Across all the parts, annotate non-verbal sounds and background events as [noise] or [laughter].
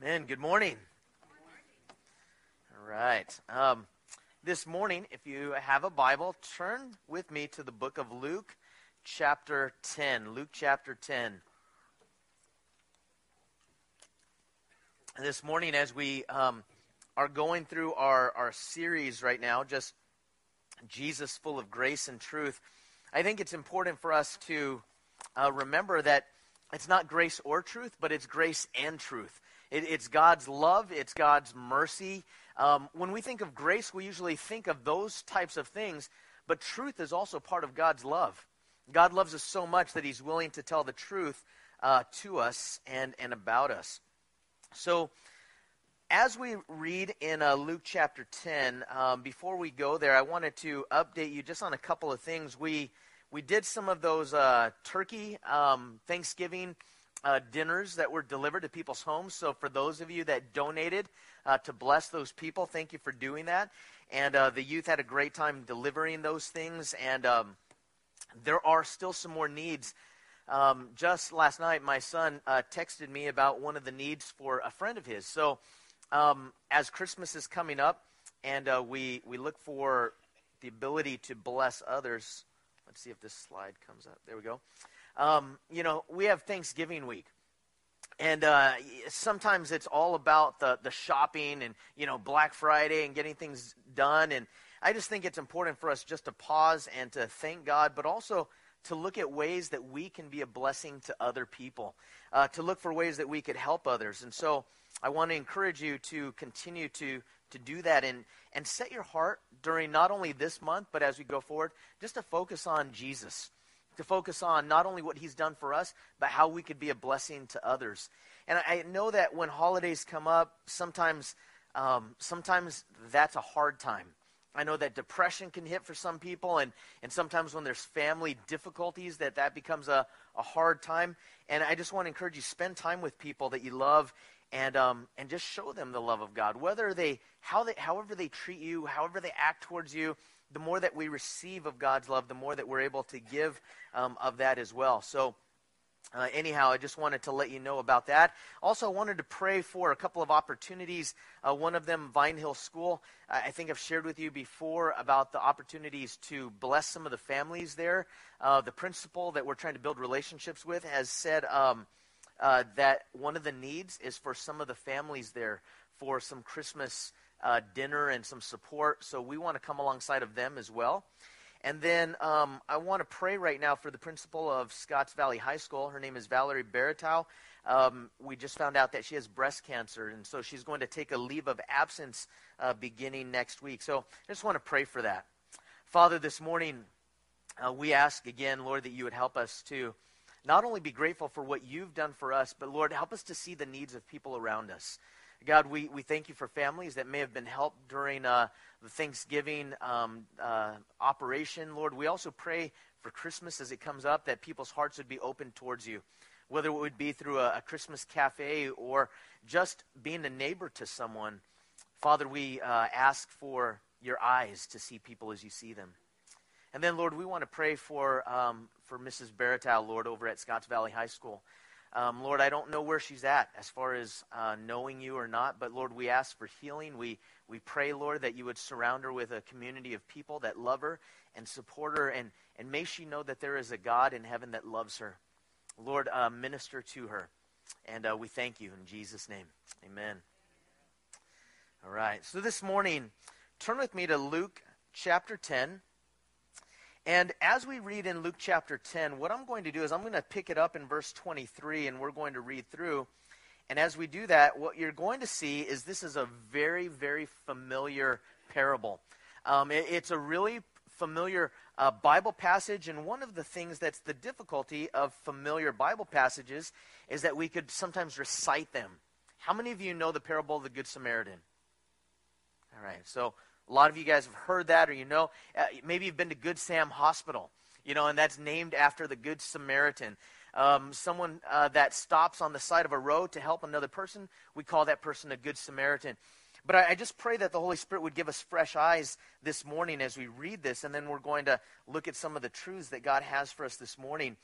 Man, good morning. All right. Um, this morning, if you have a Bible, turn with me to the book of Luke, chapter 10. Luke, chapter 10. This morning, as we um, are going through our, our series right now, just Jesus full of grace and truth, I think it's important for us to uh, remember that it's not grace or truth, but it's grace and truth. It, it's God's love, it's God's mercy. Um, when we think of grace, we usually think of those types of things, but truth is also part of God's love. God loves us so much that He's willing to tell the truth uh, to us and, and about us. So, as we read in uh, Luke chapter 10, um, before we go there, I wanted to update you just on a couple of things. We, we did some of those uh, turkey um, Thanksgiving uh, dinners that were delivered to people's homes. So, for those of you that donated uh, to bless those people, thank you for doing that. And uh, the youth had a great time delivering those things. And um, there are still some more needs um, just last night, my son uh, texted me about one of the needs for a friend of his. So, um, as Christmas is coming up, and uh, we we look for the ability to bless others. Let's see if this slide comes up. There we go. Um, you know, we have Thanksgiving week. And uh, sometimes it's all about the, the shopping and, you know, Black Friday and getting things done. And I just think it's important for us just to pause and to thank God, but also to look at ways that we can be a blessing to other people, uh, to look for ways that we could help others. And so I want to encourage you to continue to, to do that and, and set your heart during not only this month, but as we go forward, just to focus on Jesus, to focus on not only what he's done for us, but how we could be a blessing to others. And I know that when holidays come up, sometimes, um, sometimes that's a hard time. I know that depression can hit for some people, and, and sometimes when there's family difficulties, that that becomes a, a hard time. And I just want to encourage you, spend time with people that you love and, um, and just show them the love of God. Whether they, how they, however they treat you, however they act towards you, the more that we receive of God's love, the more that we're able to give um, of that as well. So uh, anyhow, I just wanted to let you know about that. Also, I wanted to pray for a couple of opportunities. Uh, one of them, Vine Hill School. I think I've shared with you before about the opportunities to bless some of the families there. Uh, the principal that we're trying to build relationships with has said um, uh, that one of the needs is for some of the families there for some Christmas uh, dinner and some support. So we want to come alongside of them as well. And then um, I want to pray right now for the principal of Scotts Valley High School. Her name is Valerie Baratow. Um, we just found out that she has breast cancer, and so she's going to take a leave of absence uh, beginning next week. So I just want to pray for that. Father, this morning uh, we ask again, Lord, that you would help us to not only be grateful for what you've done for us, but Lord, help us to see the needs of people around us. God, we, we thank you for families that may have been helped during uh, the Thanksgiving um, uh, operation. Lord, we also pray for Christmas as it comes up that people's hearts would be open towards you, whether it would be through a, a Christmas cafe or just being a neighbor to someone. Father, we uh, ask for your eyes to see people as you see them. And then, Lord, we want to pray for, um, for Mrs. Baratow, Lord, over at Scotts Valley High School. Um, Lord, I don't know where she's at as far as uh, knowing you or not, but Lord, we ask for healing. We, we pray, Lord, that you would surround her with a community of people that love her and support her, and, and may she know that there is a God in heaven that loves her. Lord, uh, minister to her. And uh, we thank you in Jesus' name. Amen. All right. So this morning, turn with me to Luke chapter 10. And as we read in Luke chapter 10, what I'm going to do is I'm going to pick it up in verse 23 and we're going to read through. And as we do that, what you're going to see is this is a very, very familiar parable. Um, it, it's a really familiar uh, Bible passage, and one of the things that's the difficulty of familiar Bible passages is that we could sometimes recite them. How many of you know the parable of the Good Samaritan? All right, so a lot of you guys have heard that, or you know, uh, maybe you've been to Good Sam Hospital, you know, and that's named after the Good Samaritan. Um, someone uh, that stops on the side of a road to help another person, we call that person a Good Samaritan. But I, I, just pray that the Holy Spirit would give us fresh eyes this morning as we read this, and then we're going to look at some of the truths that God has for us this morning.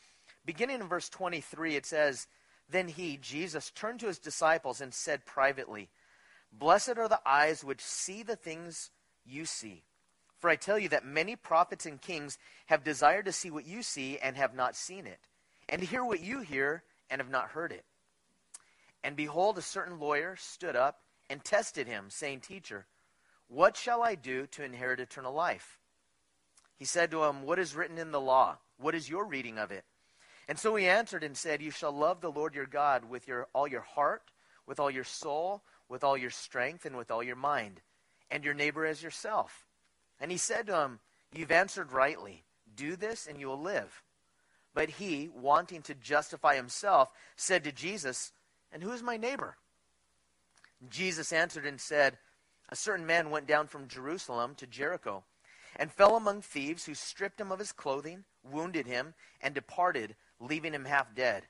Beginning in verse 23, it says, Then he, Jesus, turned to his disciples and said privately, Blessed are the eyes which see the things you see. For I tell you that many prophets and kings have desired to see what you see and have not seen it, and to hear what you hear and have not heard it. And behold, a certain lawyer stood up and tested him, saying, Teacher, what shall I do to inherit eternal life? He said to him, What is written in the law? What is your reading of it? And so he answered and said, You shall love the Lord your God with your, all your heart, with all your soul, with all your strength, and with all your mind, and your neighbor as yourself. And he said to him, You've answered rightly. Do this, and you will live. But he, wanting to justify himself, said to Jesus, And who is my neighbor? Jesus answered and said, A certain man went down from Jerusalem to Jericho, and fell among thieves, who stripped him of his clothing, wounded him, and departed, leaving him half dead.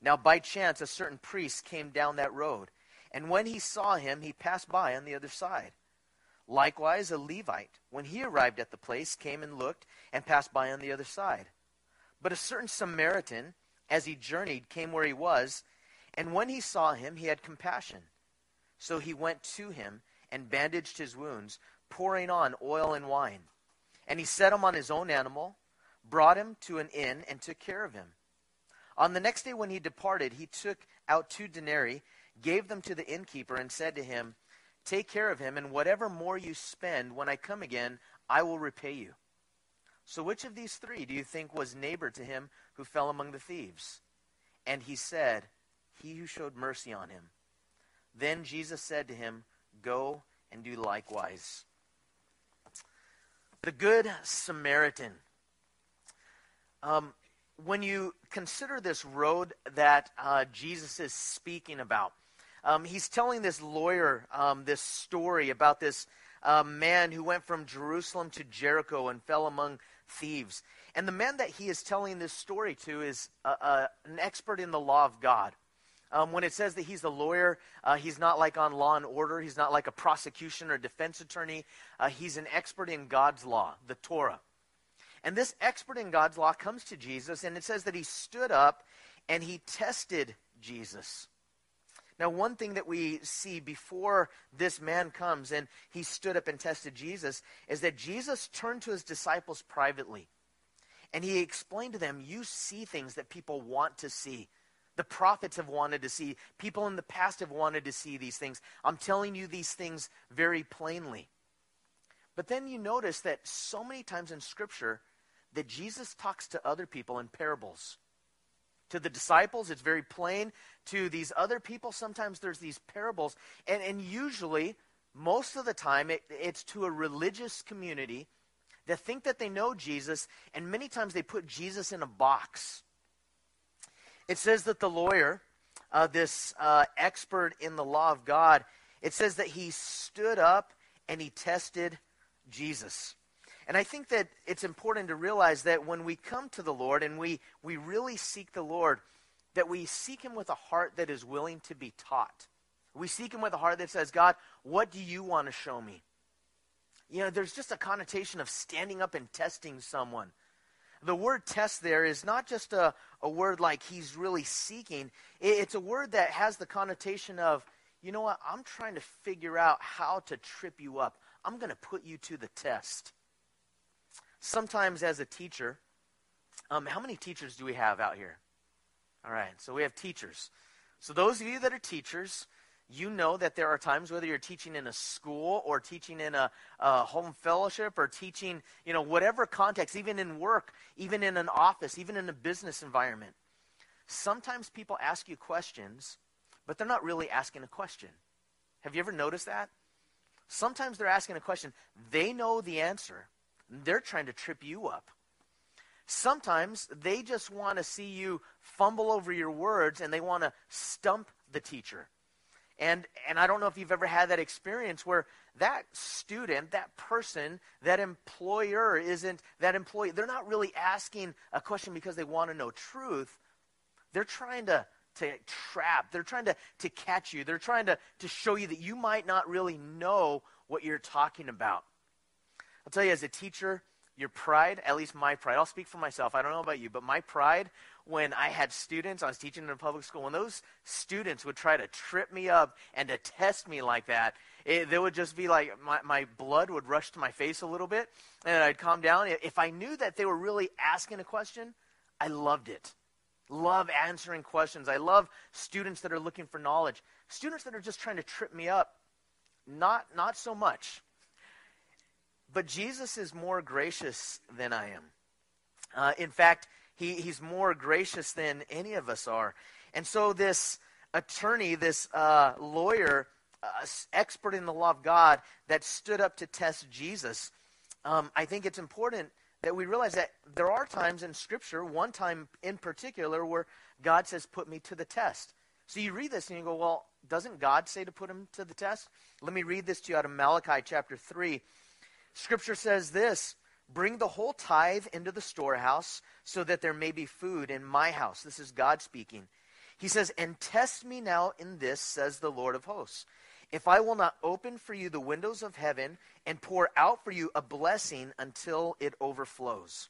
Now by chance a certain priest came down that road, and when he saw him, he passed by on the other side. Likewise, a Levite, when he arrived at the place, came and looked, and passed by on the other side. But a certain Samaritan, as he journeyed, came where he was, and when he saw him, he had compassion. So he went to him and bandaged his wounds, pouring on oil and wine. And he set him on his own animal, brought him to an inn, and took care of him. On the next day, when he departed, he took out two denarii, gave them to the innkeeper, and said to him, Take care of him, and whatever more you spend, when I come again, I will repay you. So which of these three do you think was neighbor to him who fell among the thieves? And he said, He who showed mercy on him. Then Jesus said to him, Go and do likewise. The Good Samaritan. Um, when you consider this road that uh, Jesus is speaking about, um, he's telling this lawyer um, this story about this uh, man who went from Jerusalem to Jericho and fell among thieves. And the man that he is telling this story to is an expert in the law of God. Um, when it says that he's a lawyer, uh, he's not like on law and order. He's not like a prosecution or defense attorney. Uh, he's an expert in God's law, the Torah. And this expert in God's law comes to Jesus, and it says that he stood up and he tested Jesus. Now, one thing that we see before this man comes and he stood up and tested Jesus is that Jesus turned to his disciples privately and he explained to them, You see things that people want to see. The prophets have wanted to see. People in the past have wanted to see these things. I'm telling you these things very plainly. But then you notice that so many times in Scripture that Jesus talks to other people in parables. To the disciples, it's very plain. To these other people, sometimes there's these parables. And, and usually, most of the time, it, it's to a religious community that think that they know Jesus, and many times they put Jesus in a box. It says that the lawyer, uh, this uh, expert in the law of God, it says that he stood up and he tested Jesus. And I think that it's important to realize that when we come to the Lord and we, we really seek the Lord, that we seek him with a heart that is willing to be taught. We seek him with a heart that says, God, what do you want to show me? You know, there's just a connotation of standing up and testing someone the word test there is not just a, a word like he's really seeking, it's a word that has the connotation of, you know what, I'm trying to figure out how to trip you up. I'm going to put you to the test. Sometimes, as a teacher, um, how many teachers do we have out here? All right, so we have teachers. So, those of you that are teachers, you know that there are times whether you're teaching in a school or teaching in a, a, home fellowship or teaching you know whatever context even in work even in an office even in a business environment. Sometimes people ask you questions but they're not really asking a question. Have you ever noticed that? Sometimes they're asking a question. They know the answer they're trying to trip you up sometimes they just want to see you fumble over your words and they want to stump the teacher and, and I don't know if you've ever had that experience where that student, that person, that employer isn't, that employee, they're not really asking a question because they want to know truth. They're trying to, to trap, they're trying to, to catch you, they're trying to, to show you that you might not really know what you're talking about. I'll tell you, as a teacher, your pride, at least my pride, I'll speak for myself, I don't know about you, but my pride when I had students, I was teaching in a public school, when those students would try to trip me up and to test me like that, it, they would just be like, my, my blood would rush to my face a little bit, and I'd calm down. If I knew that they were really asking a question, I loved it. Love answering questions. I love students that are looking for knowledge. Students that are just trying to trip me up, not, not so much. But Jesus is more gracious than I am. Uh, in fact, he, he's more gracious than any of us are. And so, this attorney, this uh, lawyer, uh, expert in the law of God, that stood up to test Jesus, um, I think it's important that we realize that there are times in Scripture, one time in particular, where God says, Put me to the test. So you read this and you go, Well, doesn't God say to put him to the test? Let me read this to you out of Malachi chapter 3. Scripture says this Bring the whole tithe into the storehouse so that there may be food in my house. This is God speaking. He says, And test me now in this, says the Lord of hosts. If I will not open for you the windows of heaven and pour out for you a blessing until it overflows.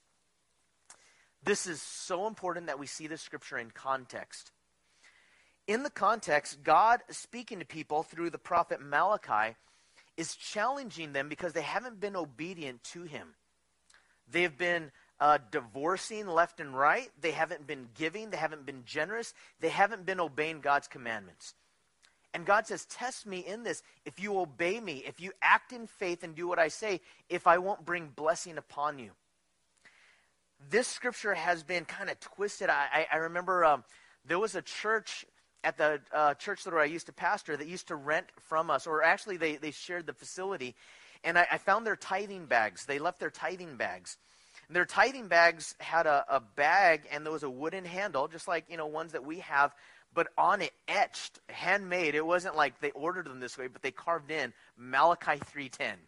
This is so important that we see this scripture in context. In the context, God speaking to people through the prophet Malachi is challenging them because they haven't been obedient to him. They've been uh, divorcing left and right. They haven't been giving. They haven't been generous. They haven't been obeying God's commandments. And God says, Test me in this. If you obey me, if you act in faith and do what I say, if I won't bring blessing upon you. This scripture has been kind of twisted. I, I, I remember um, there was a church at the uh, church that I used to pastor that used to rent from us, or actually they, they shared the facility. And I, I found their tithing bags. They left their tithing bags. And their tithing bags had a, a bag, and there was a wooden handle, just like you know ones that we have, but on it etched, handmade. It wasn't like they ordered them this way, but they carved in Malachi three ten. [laughs]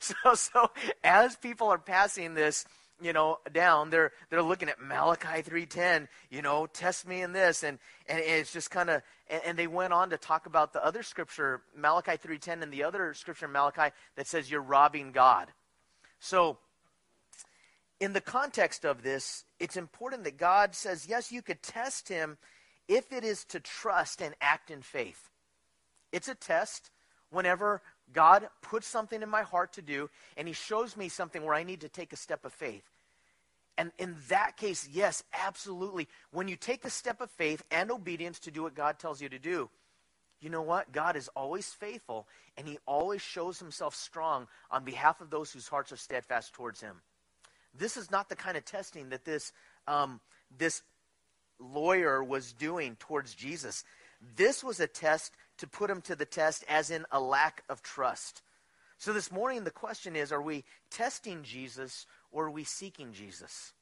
So so as people are passing this you know, down, they're they're looking at Malachi three ten. You know, test me in this, and and it's just kind of. And, and, they went on to talk about the other scripture, Malachi three ten, and the other scripture, Malachi, that says you're robbing God. So, in the context of this, it's important that God says, yes, you could test Him if it is to trust and act in faith. It's a test whenever God puts something in my heart to do, and He shows me something where I need to take a step of faith. And in that case, yes, absolutely. When you take a step of faith and obedience to do what God tells you to do, you know what? God is always faithful, and He always shows Himself strong on behalf of those whose hearts are steadfast towards Him. This is not the kind of testing that this, um, this lawyer was doing towards Jesus. This was a test to put him to the test, as in a lack of trust. So this morning, the question is are we testing Jesus or are we seeking Jesus?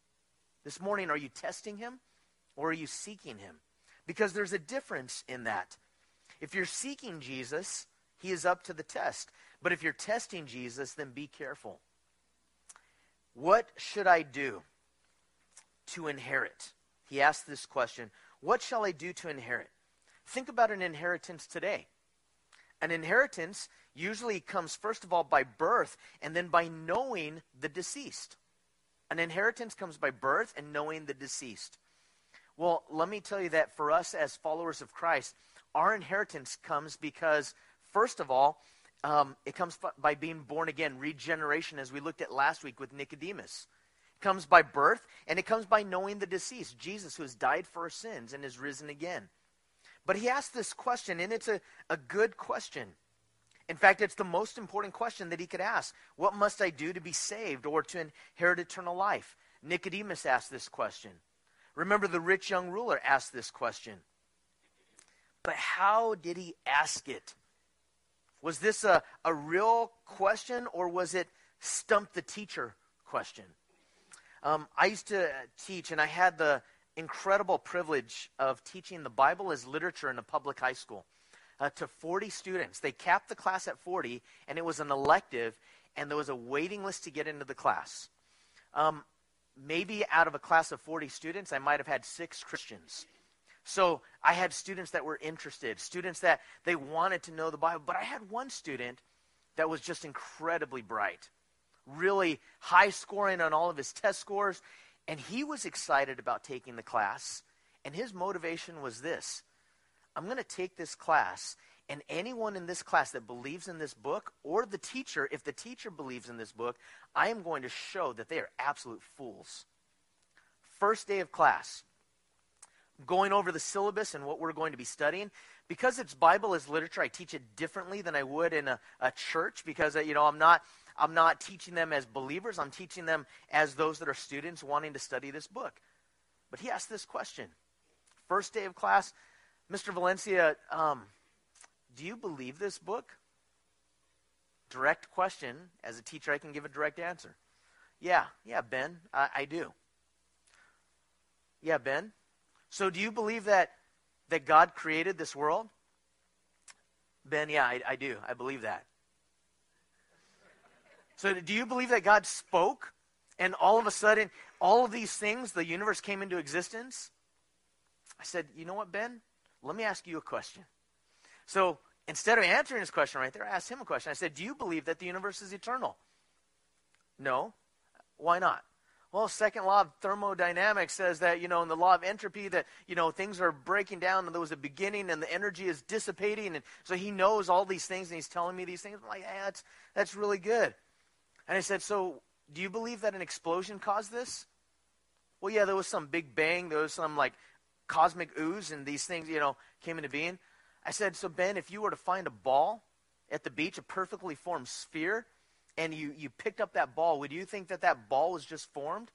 This morning, are you testing him or are you seeking him? Because there's a difference in that. If you're seeking Jesus, he is up to the test. But if you're testing Jesus, then be careful. What should I do to inherit? He asked this question What shall I do to inherit? Think about an inheritance today. An inheritance usually comes, first of all, by birth and then by knowing the deceased. An inheritance comes by birth and knowing the deceased. Well, let me tell you that for us as followers of Christ, our inheritance comes because, first of all, um, it comes by being born again, regeneration, as we looked at last week with Nicodemus. It comes by birth, and it comes by knowing the deceased, Jesus, who has died for our sins and is risen again. But he asked this question, and it's a, a good question. In fact, it's the most important question that he could ask. What must I do to be saved or to inherit eternal life? Nicodemus asked this question. Remember, the rich young ruler asked this question. But how did he ask it? Was this a, a real question or was it stump the teacher question? Um, I used to teach, and I had the incredible privilege of teaching the Bible as literature in a public high school uh, to 40 students. They capped the class at 40, and it was an elective, and there was a waiting list to get into the class. Um, maybe out of a class of 40 students, I might have had six Christians. So I had students that were interested, students that they wanted to know the Bible, but I had one student that was just incredibly bright, really high scoring on all of his test scores And he was excited about taking the class. And his motivation was this I'm going to take this class, and anyone in this class that believes in this book, or the teacher, if the teacher believes in this book, I am going to show that they are absolute fools. First day of class, going over the syllabus and what we're going to be studying. Because it's Bible as literature, I teach it differently than I would in a, a church because, uh, you know, I'm not, I'm not teaching them as believers. I'm teaching them as those that are students wanting to study this book. But he asked this question. First day of class, Mr. Valencia, um, do you believe this book? Direct question. As a teacher, I can give a direct answer. Yeah, yeah, Ben, I, I do. Yeah, Ben. So do you believe that that God created this world? Ben, yeah, I, I do. I believe that. So do you believe that God spoke and all of a sudden all of these things, the universe came into existence? I said, you know what, Ben? Let me ask you a question. So instead of answering his question right there, I asked him a question. I said, Do you believe that the universe is eternal? No. Why not? Well, second law of thermodynamics says that, you know, in the law of entropy that, you know, things are breaking down and there was a beginning and the energy is dissipating. And so he knows all these things and he's telling me these things. I'm like, hey, that's, that's really good. And I said, so do you believe that an explosion caused this? Well, yeah, there was some big bang. There was some like cosmic ooze and these things, you know, came into being. I said, so Ben, if you were to find a ball at the beach, a perfectly formed sphere, and you, you picked up that ball, would you think that that ball was just formed?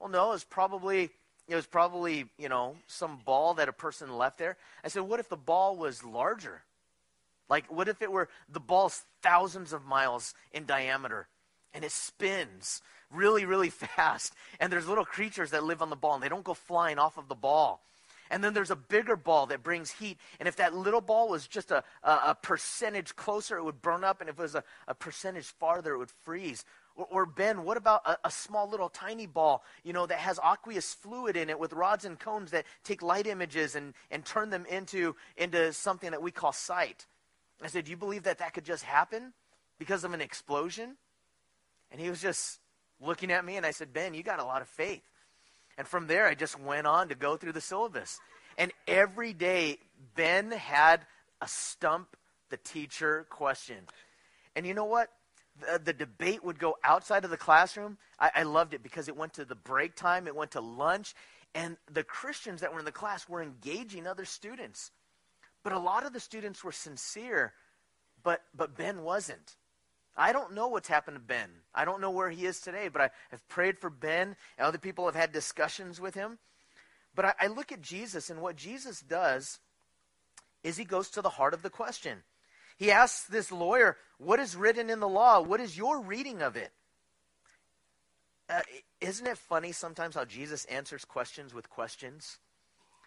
Well, no, it was probably it was probably you know some ball that a person left there. I said, what if the ball was larger? Like, what if it were the ball's thousands of miles in diameter, and it spins really, really [laughs] fast, and there's little creatures that live on the ball, and they don't go flying off of the ball. And then there's a bigger ball that brings heat. And if that little ball was just a, a, a percentage closer, it would burn up. And if it was a, a percentage farther, it would freeze. Or, or Ben, what about a, a, small little tiny ball, you know, that has aqueous fluid in it with rods and cones that take light images and, and turn them into, into something that we call sight? I said, do you believe that that could just happen because of an explosion? And he was just looking at me, and I said, Ben, you got a lot of faith. And from there, I just went on to go through the syllabus. And every day, Ben had a stump the teacher question. And you know what? The, the debate would go outside of the classroom. I, I loved it because it went to the break time, it went to lunch, and the Christians that were in the class were engaging other students. But a lot of the students were sincere, but, but Ben wasn't. I don't know what's happened to Ben. I don't know where he is today, but I have prayed for Ben, and other people have had discussions with him. But I, I look at Jesus, and what Jesus does is he goes to the heart of the question. He asks this lawyer, What is written in the law? What is your reading of it? Uh, isn't it funny sometimes how Jesus answers questions with questions?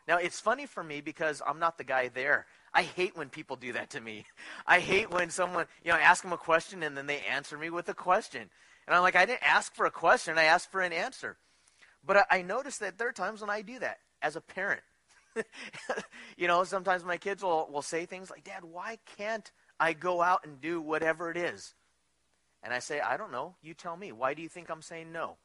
Now, it's funny for me because I'm not the guy there. I hate when people do that to me. [laughs] I hate when someone, you know, I ask them a question and then they answer me with a question. And I'm like, I didn't ask for a question, I asked for an answer. But I, I notice that there are times when I do that as a parent. [laughs] you know, sometimes my kids will, will say things like, Dad, why can't I go out and do whatever it is? And I say, I don't know. You tell me. Why do you think I'm saying no?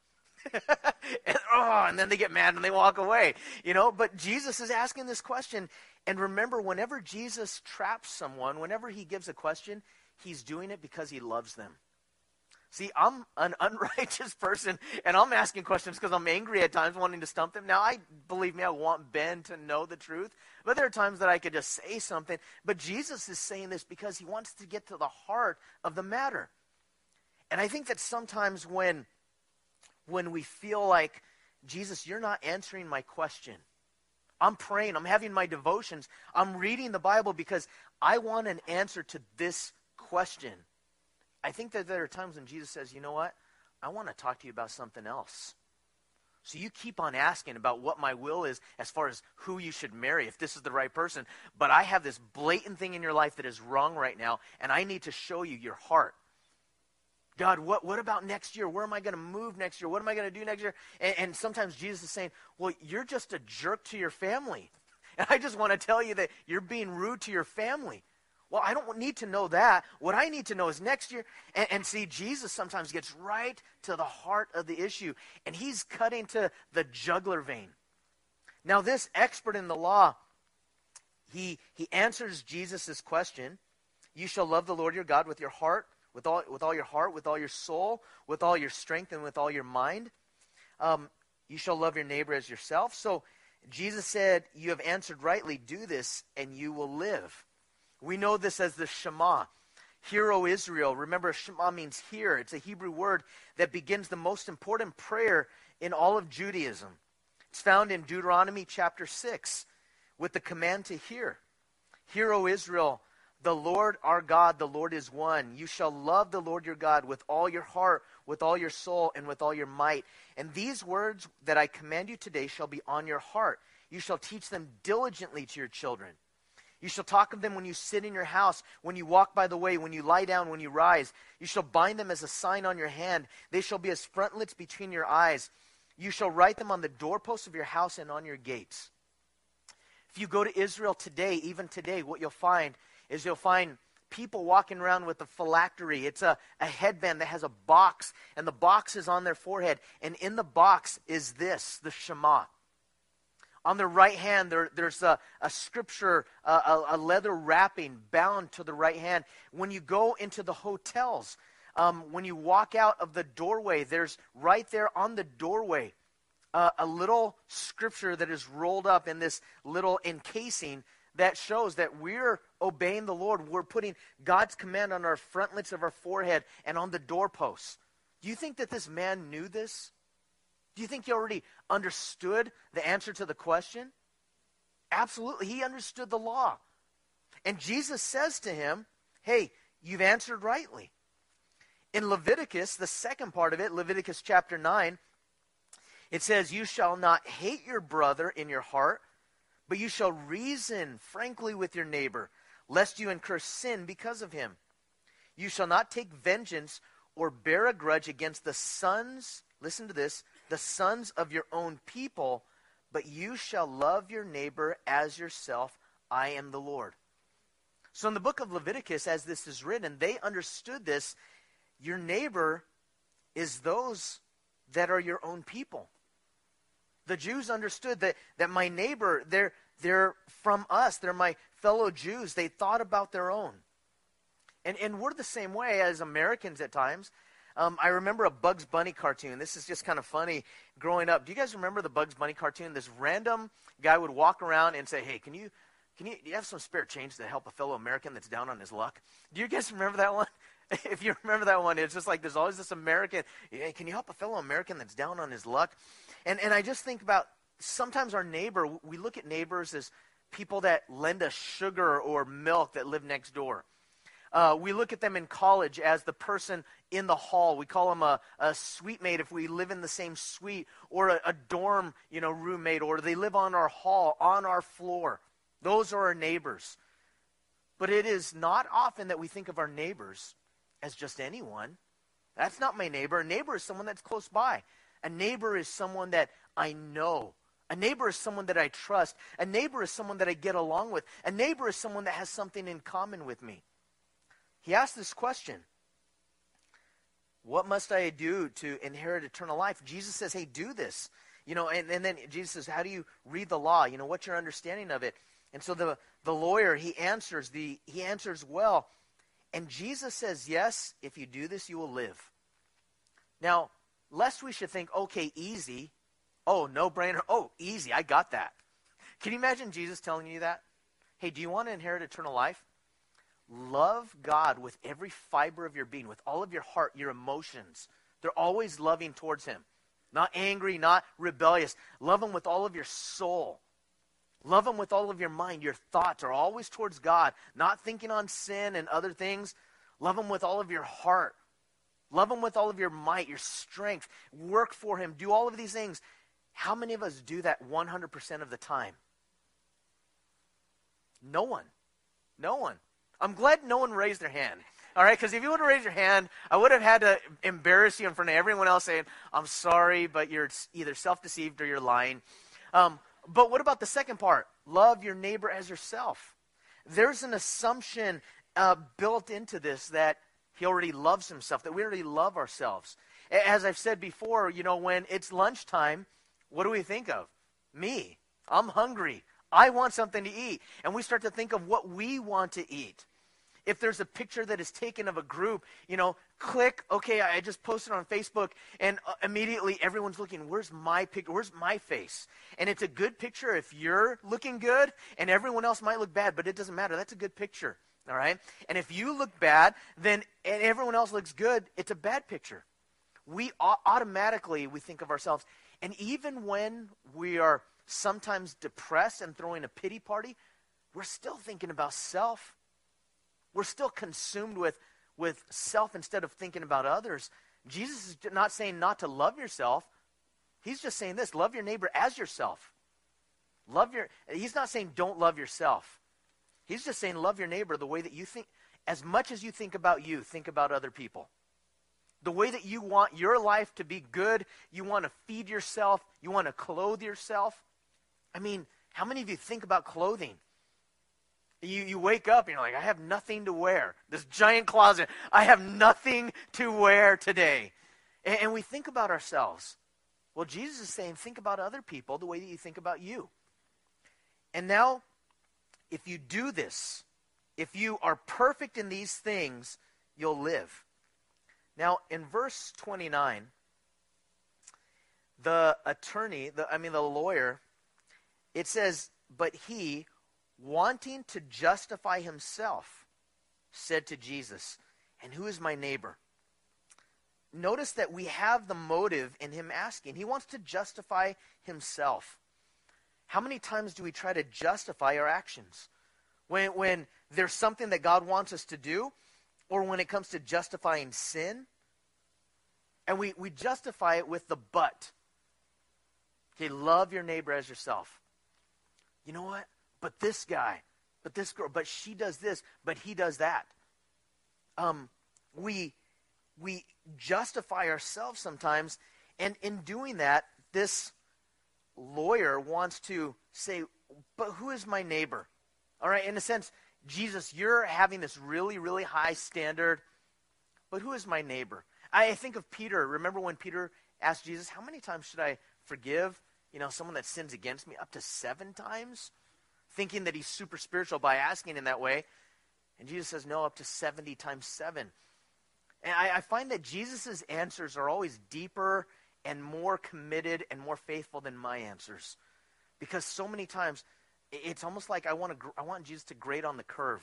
[laughs] and, oh, and then they get mad and they walk away. You know, but Jesus is asking this question. And remember, whenever Jesus traps someone, whenever he gives a question, he's doing it because he loves them. See, I'm an [laughs] unrighteous person, and I'm asking questions because I'm angry at times, wanting to stump them. Now, I believe me, I want Ben to know the truth, but there are times that I could just say something. But Jesus is saying this because he wants to get to the heart of the matter. And I think that sometimes when when we feel like, Jesus, you're not answering my question. I'm praying, I'm having my devotions, I'm reading the Bible because I want an answer to this question. I think that there are times when Jesus says, you know what? I want to talk to you about something else. So you keep on asking about what my will is as far as who you should marry, if this is the right person. But I have this blatant thing in your life that is wrong right now, and I need to show you your heart. God, what, what about next year? Where am I going to move next year? What am I going to do next year? And, and sometimes Jesus is saying, Well, you're just a jerk to your family. [laughs] And I just want to tell you that you're being rude to your family. Well, I don't need to know that. What I need to know is next year. And, and, see, Jesus sometimes gets right to the heart of the issue, and he's cutting to the jugular vein. Now, this expert in the law, he, he answers Jesus' question You shall love the Lord your God with your heart, with all, with all your heart, with all your soul, with all your strength, and with all your mind. Um, you shall love your neighbor as yourself. So Jesus said, You have answered rightly. Do this, and you will live. We know this as the Shema. Hear, O Israel. Remember, Shema means hear. It's a Hebrew word that begins the most important prayer in all of Judaism. It's found in Deuteronomy chapter 6 with the command to hear. Hear, O Israel, the Lord our God, the Lord is one. You shall love the Lord your God with all your heart, with all your soul, and with all your might. And these words that I command you today shall be on your heart. You shall teach them diligently to your children. You shall talk of them when you sit in your house, when you walk by the way, when you lie down, when you rise. You shall bind them as a sign on your hand. They shall be as frontlets between your eyes. You shall write them on the doorposts of your house and on your gates. If you go to Israel today, even today, what you'll find is you'll find people walking around with a phylactery. It's a, a headband that has a box, and the box is on their forehead. And in the box is this, the Shema. On their right hand, there, there's a, a scripture, a, a, leather wrapping bound to the right hand. When you go into the hotels, um, when you walk out of the doorway, there's right there on the doorway uh, a little scripture that is rolled up in this little encasing that shows that we're obeying the Lord. We're putting God's command on our frontlets of our forehead and on the doorposts. Do you think that this man knew this? Do you think he already understood the answer to the question? Absolutely. He understood the law. And Jesus says to him, Hey, you've answered rightly. In Leviticus, the second part of it, Leviticus chapter 9, it says, You shall not hate your brother in your heart, but you shall reason frankly with your neighbor, lest you incur sin because of him. You shall not take vengeance or bear a grudge against the sons, listen to this, the sons of your own people, but you shall love your neighbor as yourself. I am the Lord. So in the book of Leviticus, as this is written, they understood this. Your neighbor is those that are your own people. The Jews understood that, that my neighbor, they're, they're from us. They're my fellow Jews. They thought about their own. And, and we're the same way as Americans at times. Um, I remember a Bugs Bunny cartoon. This is just kind of funny growing up. Do you guys remember the Bugs Bunny cartoon? This random guy would walk around and say, Hey, can you, can you, you have some spare change to help a fellow American that's down on his luck? Do you guys remember that one? [laughs] if you remember that one, it's just like there's always this American, hey, can you help a fellow American that's down on his luck? And, and I just think about sometimes our neighbor, we look at neighbors as people that lend us sugar or milk that live next door. Uh, we look at them in college as the person in the hall. We call them a, a suite mate if we live in the same suite, or a, a dorm, you know, roommate, or they live on our hall, on our floor. Those are our neighbors. But it is not often that we think of our neighbors as just anyone. That's not my neighbor. A neighbor is someone that's close by. A neighbor is someone that I know. A neighbor is someone that I trust. A neighbor is someone that I get along with. A neighbor is someone that has something in common with me. He asked this question What must I do to inherit eternal life? Jesus says, Hey, do this. You know, and, and then Jesus says, How do you read the law? You know, what's your understanding of it? And so the, the lawyer, he answers the he answers well. And Jesus says, Yes, if you do this, you will live. Now, lest we should think, okay, easy. Oh, no brainer. Oh, easy. I got that. Can you imagine Jesus telling you that? Hey, do you want to inherit eternal life? Love God with every fiber of your being, with all of your heart, your emotions. They're always loving towards Him. Not angry, not rebellious. Love Him with all of your soul. Love Him with all of your mind. Your thoughts are always towards God, not thinking on sin and other things. Love Him with all of your heart. Love Him with all of your might, your strength. Work for Him. Do all of these things. How many of us do that 100% of the time? No one. No one. I'm glad no one raised their hand. All right, because if you would have raised your hand, I would have had to embarrass you in front of everyone else saying, I'm sorry, but you're either self deceived or you're lying. Um, but what about the second part? Love your neighbor as yourself. There's an assumption uh, built into this that he already loves himself, that we already love ourselves. As I've said before, you know, when it's lunchtime, what do we think of? Me. I'm hungry. I want something to eat. And we start to think of what we want to eat. If there's a picture that is taken of a group, you know, click, okay, I just posted on Facebook, and uh, immediately everyone's looking, where's my picture? Where's my face? And it's a good picture if you're looking good, and everyone else might look bad, but it doesn't matter. That's a good picture, all right? And if you look bad, then and everyone else looks good, it's a bad picture. We automatically we think of ourselves, and even when we are sometimes depressed and throwing a pity party, we're still thinking about self. We're still consumed with, with self instead of thinking about others. Jesus is not saying not to love yourself. He's just saying this love your neighbor as yourself. Love your He's not saying don't love yourself. He's just saying love your neighbor the way that you think as much as you think about you, think about other people. The way that you want your life to be good, you want to feed yourself, you want to clothe yourself. I mean, how many of you think about clothing? You, you wake up and you're like, I have nothing to wear. This giant closet, I have nothing to wear today. And, and we think about ourselves. Well, Jesus is saying, think about other people the way that you think about you. And now, if you do this, if you are perfect in these things, you'll live. Now, in verse 29, the attorney, the, I mean, the lawyer, it says, But he, wanting to justify himself, said to Jesus, And who is my neighbor? Notice that we have the motive in him asking. He wants to justify himself. How many times do we try to justify our actions? When, when there's something that God wants us to do, or when it comes to justifying sin, and we, we justify it with the but. Okay, love your neighbor as yourself. You know what? but this guy, but this girl, but she does this, but he does that. Um, we we justify ourselves sometimes, and in doing that, this lawyer wants to say, "But who is my neighbor?" All right, in a sense, Jesus, you're having this really, really high standard, but who is my neighbor? I think of Peter. Remember when Peter asked Jesus, "How many times should I forgive?" You know, someone that sins against me up to seven times thinking that he's super spiritual by asking in that way. And Jesus says, no, up to 70 times 7. And I, I find that Jesus' answers are always deeper and more committed and more faithful than my answers. Because so many times, it's almost like I want, to, I want Jesus to grade on the curve.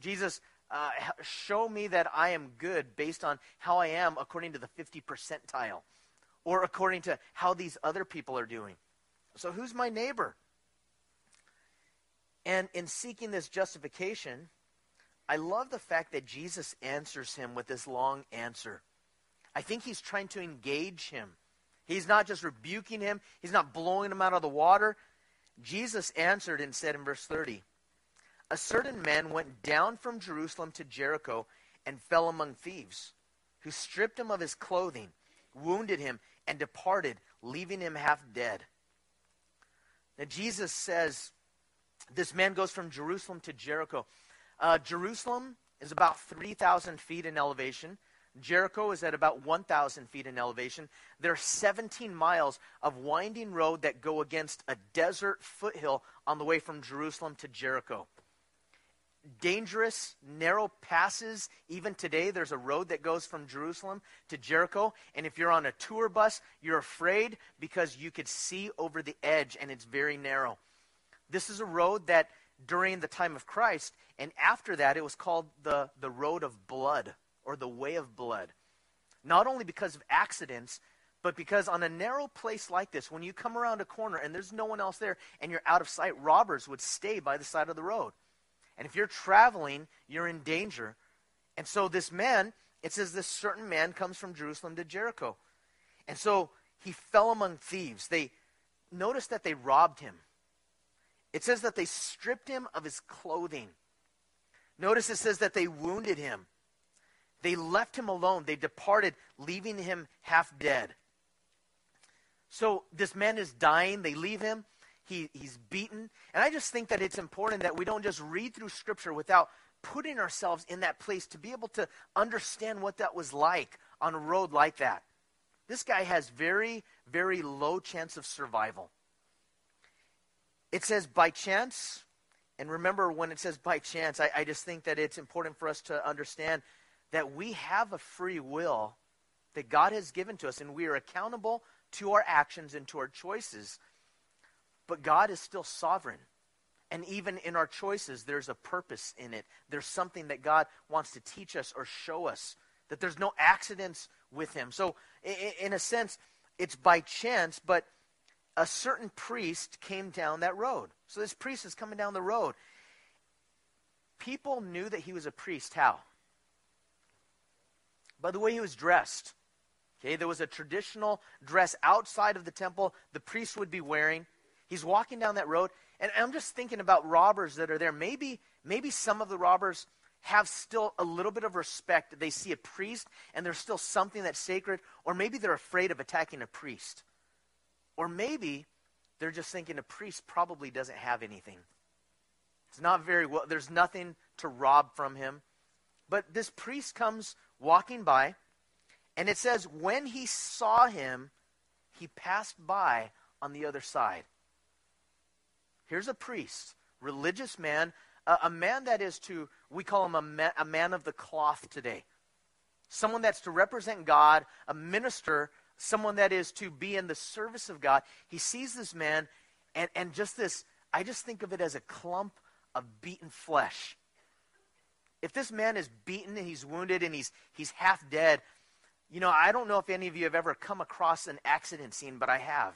Jesus, uh, show me that I am good based on how I am according to the 50 percentile or according to how these other people are doing. So, who's my neighbor? And in seeking this justification, I love the fact that Jesus answers him with this long answer. I think he's trying to engage him. He's not just rebuking him, he's not blowing him out of the water. Jesus answered and said in verse 30 A certain man went down from Jerusalem to Jericho and fell among thieves, who stripped him of his clothing, wounded him, and departed, leaving him half dead. Now, Jesus says, this man goes from Jerusalem to Jericho. Uh, Jerusalem is about 3,000 feet in elevation. Jericho is at about 1,000 feet in elevation. There are 17 miles of winding road that go against a desert foothill on the way from Jerusalem to Jericho. Dangerous, narrow passes. Even today, there's a road that goes from Jerusalem to Jericho. And if you're on a tour bus, you're afraid because you could see over the edge and it's very narrow. This is a road that during the time of Christ, and after that, it was called the, the road of blood or the way of blood. Not only because of accidents, but because on a narrow place like this, when you come around a corner and there's no one else there and you're out of sight, robbers would stay by the side of the road. And if you're traveling, you're in danger. And so this man, it says this certain man comes from Jerusalem to Jericho. And so he fell among thieves. They notice that they robbed him. It says that they stripped him of his clothing. Notice it says that they wounded him. They left him alone. They departed, leaving him half dead. So this man is dying. They leave him. He, he's beaten. And I just think that it's important that we don't just read through Scripture without putting ourselves in that place to be able to understand what that was like on a road like that. This guy has very, very low chance of survival. It says by chance, and remember when it says by chance, I, I just think that it's important for us to understand that we have a free will that God has given to us, and we are accountable to our actions and to our choices. But God is still sovereign. And even in our choices, there's a purpose in it. There's something that God wants to teach us or show us, that there's no accidents with Him. So, in a sense, it's by chance, but a certain priest came down that road. So, this priest is coming down the road. People knew that he was a priest. How? By the way he was dressed. Okay, there was a traditional dress outside of the temple the priest would be wearing. He's walking down that road, and I'm just thinking about robbers that are there. Maybe, maybe some of the robbers have still a little bit of respect. They see a priest, and there's still something that's sacred, or maybe they're afraid of attacking a priest. Or maybe they're just thinking a priest probably doesn't have anything. It's not very well, there's nothing to rob from him. But this priest comes walking by, and it says, when he saw him, he passed by on the other side. Here's a priest, religious man, a, a man that is to, we call him a, ma- a man of the cloth today. Someone that's to represent God, a minister, someone that is to be in the service of God. He sees this man, and, and just this, I just think of it as a clump of beaten flesh. If this man is beaten and he's wounded and he's, he's half dead, you know, I don't know if any of you have ever come across an accident scene, but I have.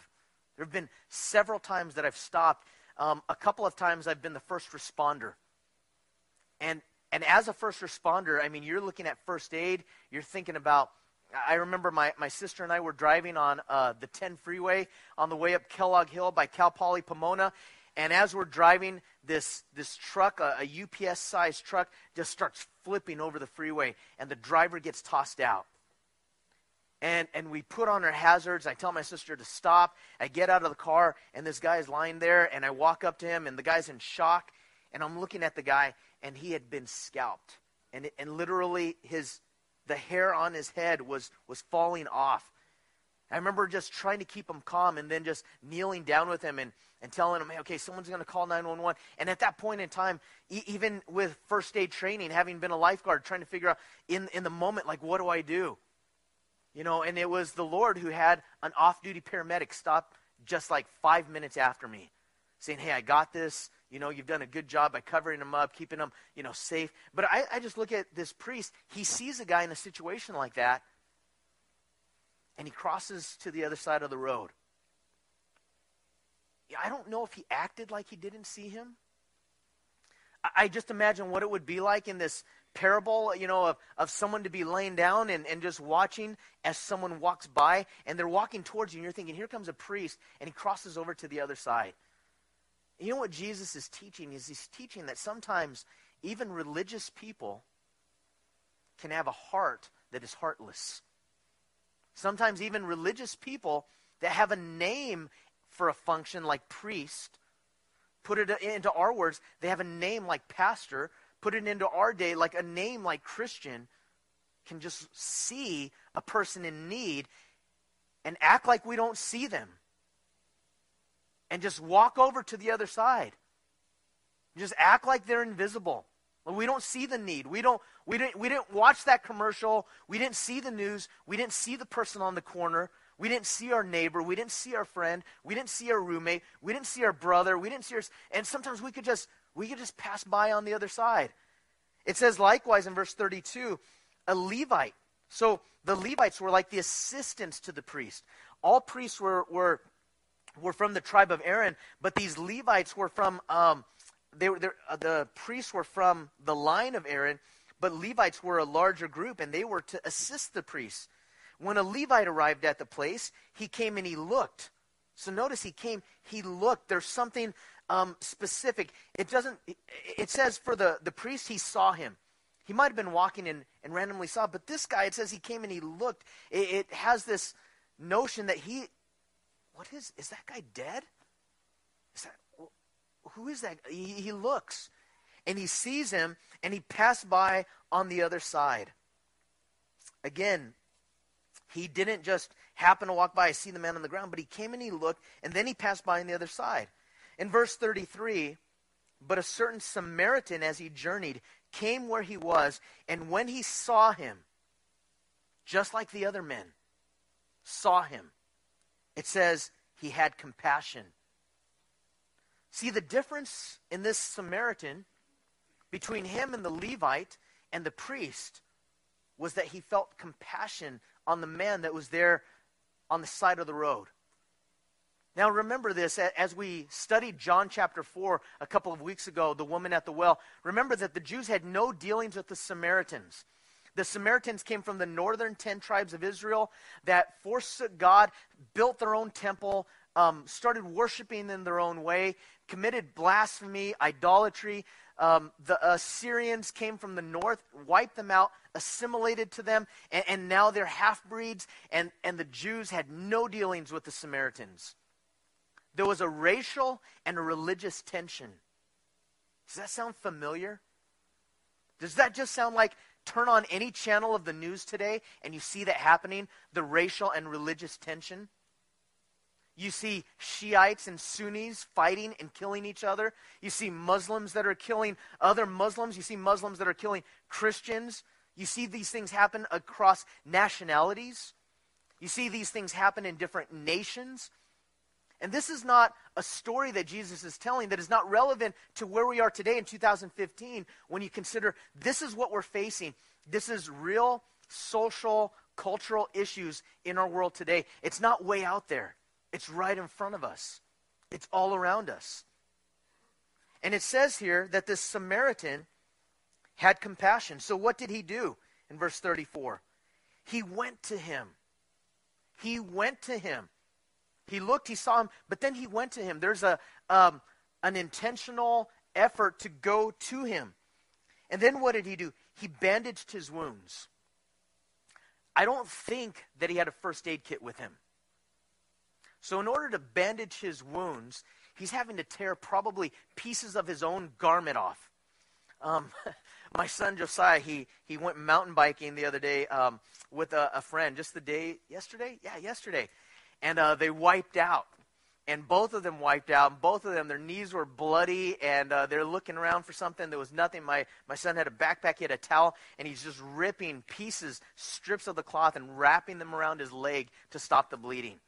There have been several times that I've stopped. Um, a couple of times I've been the first responder. And, and as a first responder, I mean, you're looking at first aid, you're thinking about. I remember my, my sister and I were driving on uh, the 10 freeway on the way up Kellogg Hill by Cal Poly Pomona. And as we're driving, this, this truck, a, a UPS sized truck, just starts flipping over the freeway, and the driver gets tossed out and and we put on our hazards. I tell my sister to stop. I get out of the car, and this guy is lying there, and I walk up to him, and the guy's in shock, and I'm looking at the guy, and he had been scalped, and and literally his the hair on his head was was falling off. I remember just trying to keep him calm, and then just kneeling down with him and and telling him, hey, okay, someone's going to call 911. And at that point in time, e- even with first aid training, having been a lifeguard, trying to figure out in in the moment, like, what do I do? You know, and it was the Lord who had an off duty paramedic stop just like five minutes after me, saying, Hey, I got this. You know, you've done a good job by covering him up, keeping him, you know, safe. But I, I just look at this priest. He sees a guy in a situation like that, and he crosses to the other side of the road. I don't know if he acted like he didn't see him. I just imagine what it would be like in this parable, you know, of, of someone to be laying down and, and just watching as someone walks by and they're walking towards you and you're thinking, here comes a priest and he crosses over to the other side. You know what Jesus is teaching is he's teaching that sometimes even religious people can have a heart that is heartless. Sometimes even religious people that have a name for a function like priest, put it into our words, they have a name like pastor, put it into our day, like a name like Christian can just see a person in need and act like we don't see them. And just walk over to the other side. Just act like they're invisible. We don't see the need. We don't we didn't we didn't watch that commercial. We didn't see the news. We didn't see the person on the corner. We didn't see our neighbor. We didn't see our friend. We didn't see our roommate. We didn't see our brother. We didn't see our and sometimes we could just we could just pass by on the other side. It says likewise in verse 32, a Levite. So the Levites were like the assistants to the priest. All priests were, were, were from the tribe of Aaron, but these Levites were from, um, they were, uh, the priests were from the line of Aaron, but Levites were a larger group, and they were to assist the priests. When a Levite arrived at the place, he came and he looked. So notice he came, he looked. There's something um, specific. It doesn't. It says for the the priest, he saw him. He might have been walking and, and randomly saw, but this guy, it says he came and he looked. It, it has this notion that he, what is is that guy dead? Who is that? He, he looks, and he sees him, and he passed by on the other side. Again, he didn't just happen to walk by, and see the man on the ground, but he came and he looked, and then he passed by on the other side. In verse 33, but a certain Samaritan, as he journeyed, came where he was, and when he saw him, just like the other men saw him, it says he had compassion. See, the difference in this Samaritan between him and the Levite and the priest was that he felt compassion on the man that was there on the side of the road. Now, remember this as we studied John chapter 4 a couple of weeks ago, the woman at the well. Remember that the Jews had no dealings with the Samaritans. The Samaritans came from the northern 10 tribes of Israel that forsook God, built their own temple, um, started worshiping in their own way, committed blasphemy, idolatry. Um, the Assyrians came from the north, wiped them out, assimilated to them, and, and now they're half breeds, and, and the Jews had no dealings with the Samaritans. There was a racial and a religious tension. Does that sound familiar? Does that just sound like turn on any channel of the news today and you see that happening? The racial and religious tension? You see Shiites and Sunnis fighting and killing each other. You see Muslims that are killing other Muslims. You see Muslims that are killing Christians. You see these things happen across nationalities. You see these things happen in different nations. And this is not a story that Jesus is telling that is not relevant to where we are today in 2015 when you consider this is what we're facing. This is real social, cultural issues in our world today. It's not way out there, it's right in front of us, it's all around us. And it says here that this Samaritan had compassion. So what did he do in verse 34? He went to him. He went to him. He looked, he saw him, but then he went to him. There's a, um, an intentional effort to go to him. And then what did he do? He bandaged his wounds. I don't think that he had a first aid kit with him. So, in order to bandage his wounds, he's having to tear probably pieces of his own garment off. Um, [laughs] my son Josiah, he, he went mountain biking the other day um, with a, a friend, just the day, yesterday? Yeah, yesterday and uh, they wiped out. And both of them wiped out. And both of them, their knees were bloody, and uh, they're looking around for something. There was nothing. My, my son had a backpack, he had a towel, and he's just ripping pieces, strips of the cloth, and wrapping them around his leg to stop the bleeding.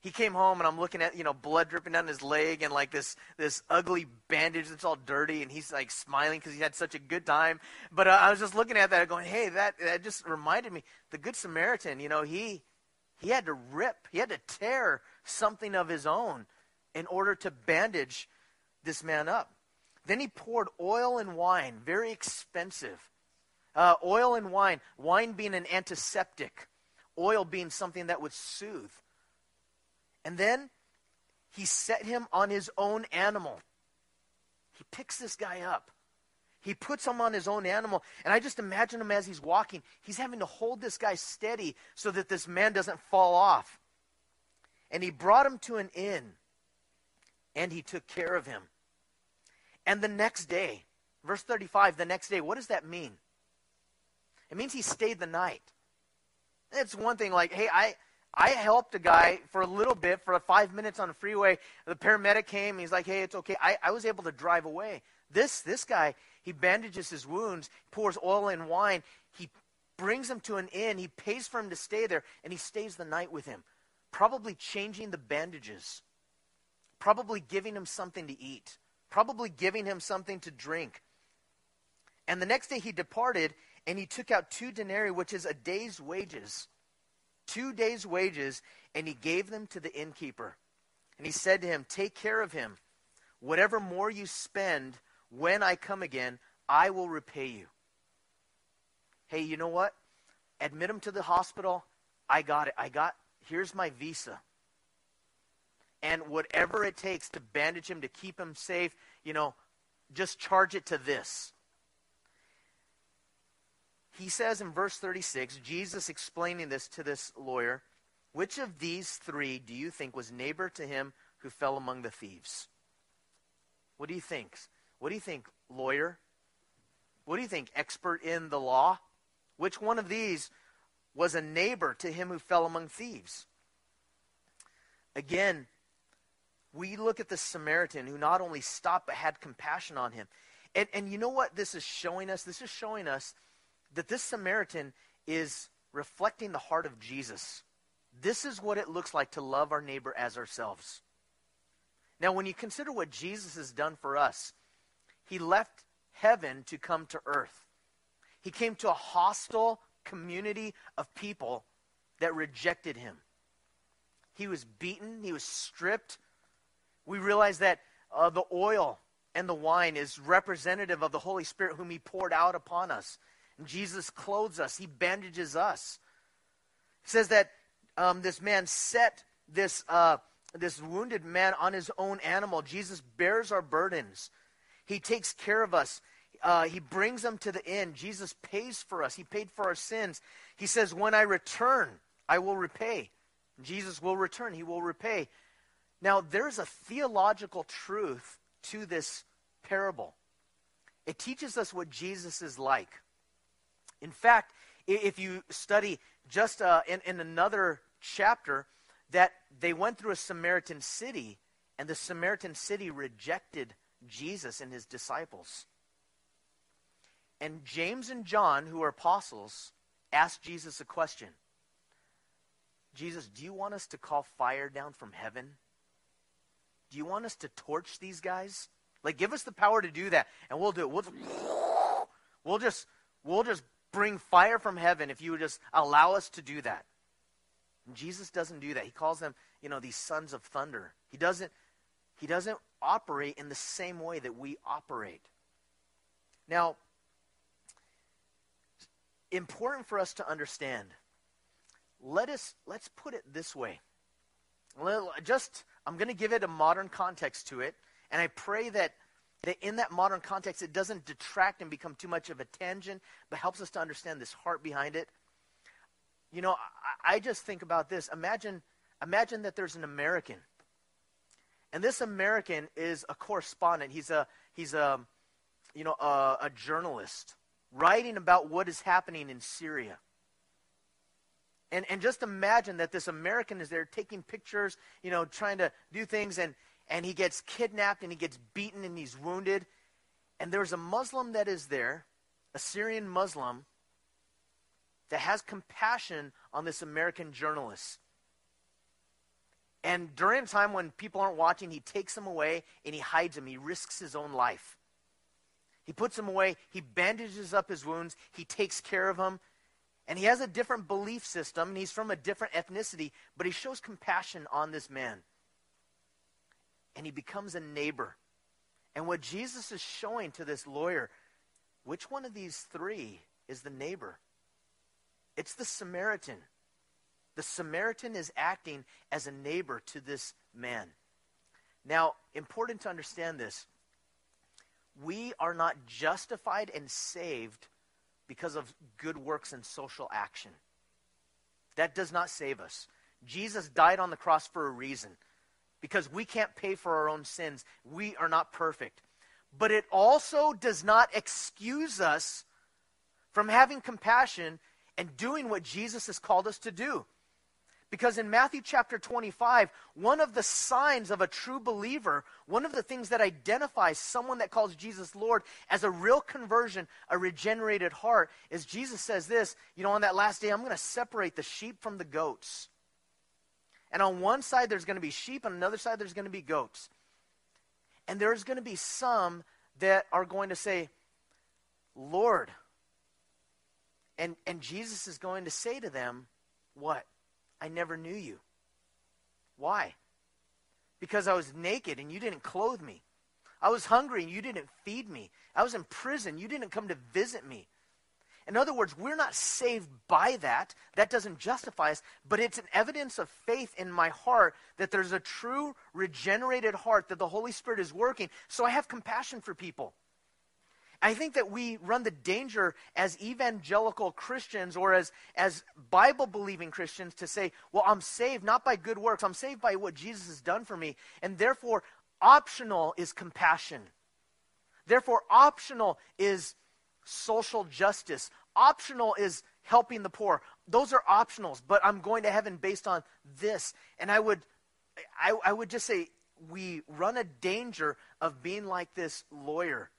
He came home, and I'm looking at, you know, blood dripping down his leg and like this, this ugly bandage that's all dirty, and he's like smiling because he had such a good time. But uh, I was just looking at that, going, hey, that, that just reminded me. The Good Samaritan, you know, he he had to rip, he had to tear something of his own in order to bandage this man up. Then he poured oil and wine, very expensive. Uh, oil and wine, wine being an antiseptic, oil being something that would soothe. And then he set him on his own animal. He picks this guy up. He puts him on his own animal. And I just imagine him as he's walking. He's having to hold this guy steady so that this man doesn't fall off. And he brought him to an inn. And he took care of him. And the next day, verse 35, the next day, what does that mean? It means he stayed the night. It's one thing like, hey, I, I helped a guy for a little bit, for five minutes on the freeway. The paramedic came. He's like, hey, it's okay. I, I was able to drive away. This, this guy, he bandages his wounds, pours oil and wine. He brings him to an inn. He pays for him to stay there, and he stays the night with him, probably changing the bandages, probably giving him something to eat, probably giving him something to drink. And the next day he departed, and he took out two denarii, which is a day's wages. Two days' wages, and he gave them to the innkeeper. And he said to him, Take care of him. Whatever more you spend, when I come again, I will repay you. Hey, you know what? Admit him to the hospital. I got it. I got, here's my visa. And whatever it takes to bandage him, to keep him safe, you know, just charge it to this. He says in verse 36, Jesus explaining this to this lawyer, which of these three do you think was neighbor to him who fell among the thieves? What do you think? What do you think, lawyer? What do you think, expert in the law? Which one of these was a neighbor to him who fell among thieves? Again, we look at the Samaritan who not only stopped but had compassion on him. And, and you know what this is showing us? This is showing us that this Samaritan is reflecting the heart of Jesus. This is what it looks like to love our neighbor as ourselves. Now, when you consider what Jesus has done for us, he left heaven to come to earth. He came to a hostile community of people that rejected him. He was beaten, he was stripped. We realize that uh, the oil and the wine is representative of the Holy Spirit whom he poured out upon us. Jesus clothes us, he bandages us. It says that um, this man set this, uh, this wounded man on his own animal. Jesus bears our burdens. He takes care of us. Uh, he brings them to the end. Jesus pays for us. He paid for our sins. He says, When I return, I will repay. Jesus will return. He will repay. Now, there's a theological truth to this parable. It teaches us what Jesus is like. In fact, if you study just uh, in, in another chapter, that they went through a Samaritan city, and the Samaritan city rejected Jesus and his disciples. And James and John, who are apostles, asked Jesus a question Jesus, do you want us to call fire down from heaven? Do you want us to torch these guys? Like, give us the power to do that, and we'll do it. We'll, we'll just, we'll just bring fire from heaven if you would just allow us to do that. And Jesus doesn't do that. He calls them, you know, these sons of thunder. He doesn't, he doesn't operate in the same way that we operate. Now, important for us to understand. Let us let's put it this way. Just I'm going to give it a modern context to it, and I pray that that in that modern context it doesn't detract and become too much of a tangent, but helps us to understand this heart behind it. You know, I, just think about this. Imagine imagine that there's an American and this American is a correspondent. He's a he's a you know a, a journalist writing about what is happening in Syria. And and just imagine that this American is there taking pictures, you know, trying to do things and and he gets kidnapped and he gets beaten and he's wounded. And there's a Muslim that is there, a Syrian Muslim, that has compassion on this American journalist. And during a time when people aren't watching, he takes him away and he hides him. He risks his own life. He puts him away. He bandages up his wounds. He takes care of him. And he has a different belief system. And he's from a different ethnicity. But he shows compassion on this man. And he becomes a neighbor. And what Jesus is showing to this lawyer, which one of these three is the neighbor? It's the Samaritan. The Samaritan is acting as a neighbor to this man. Now, important to understand this. We are not justified and saved because of good works and social action. That does not save us. Jesus died on the cross for a reason because we can't pay for our own sins. We are not perfect. But it also does not excuse us from having compassion and doing what Jesus has called us to do. Because in Matthew chapter 25, one of the signs of a true believer, one of the things that identifies someone that calls Jesus Lord as a real conversion, a regenerated heart, is Jesus says this, you know, on that last day, I'm going to separate the sheep from the goats. And on one side, there's going to be sheep, on another side, there's going to be goats. And there's going to be some that are going to say, Lord. And, and Jesus is going to say to them, What? I never knew you. Why? Because I was naked and you didn't clothe me. I was hungry and you didn't feed me. I was in prison. You didn't come to visit me. In other words, we're not saved by that. That doesn't justify us, but it's an evidence of faith in my heart that there's a true regenerated heart that the Holy Spirit is working. So I have compassion for people. I think that we run the danger as evangelical Christians or as, as Bible believing Christians to say, well, I'm saved not by good works, I'm saved by what Jesus has done for me. And therefore, optional is compassion. Therefore, optional is social justice, optional is helping the poor. Those are optionals, but I'm going to heaven based on this. And I would, I, I would just say, we run a danger of being like this lawyer.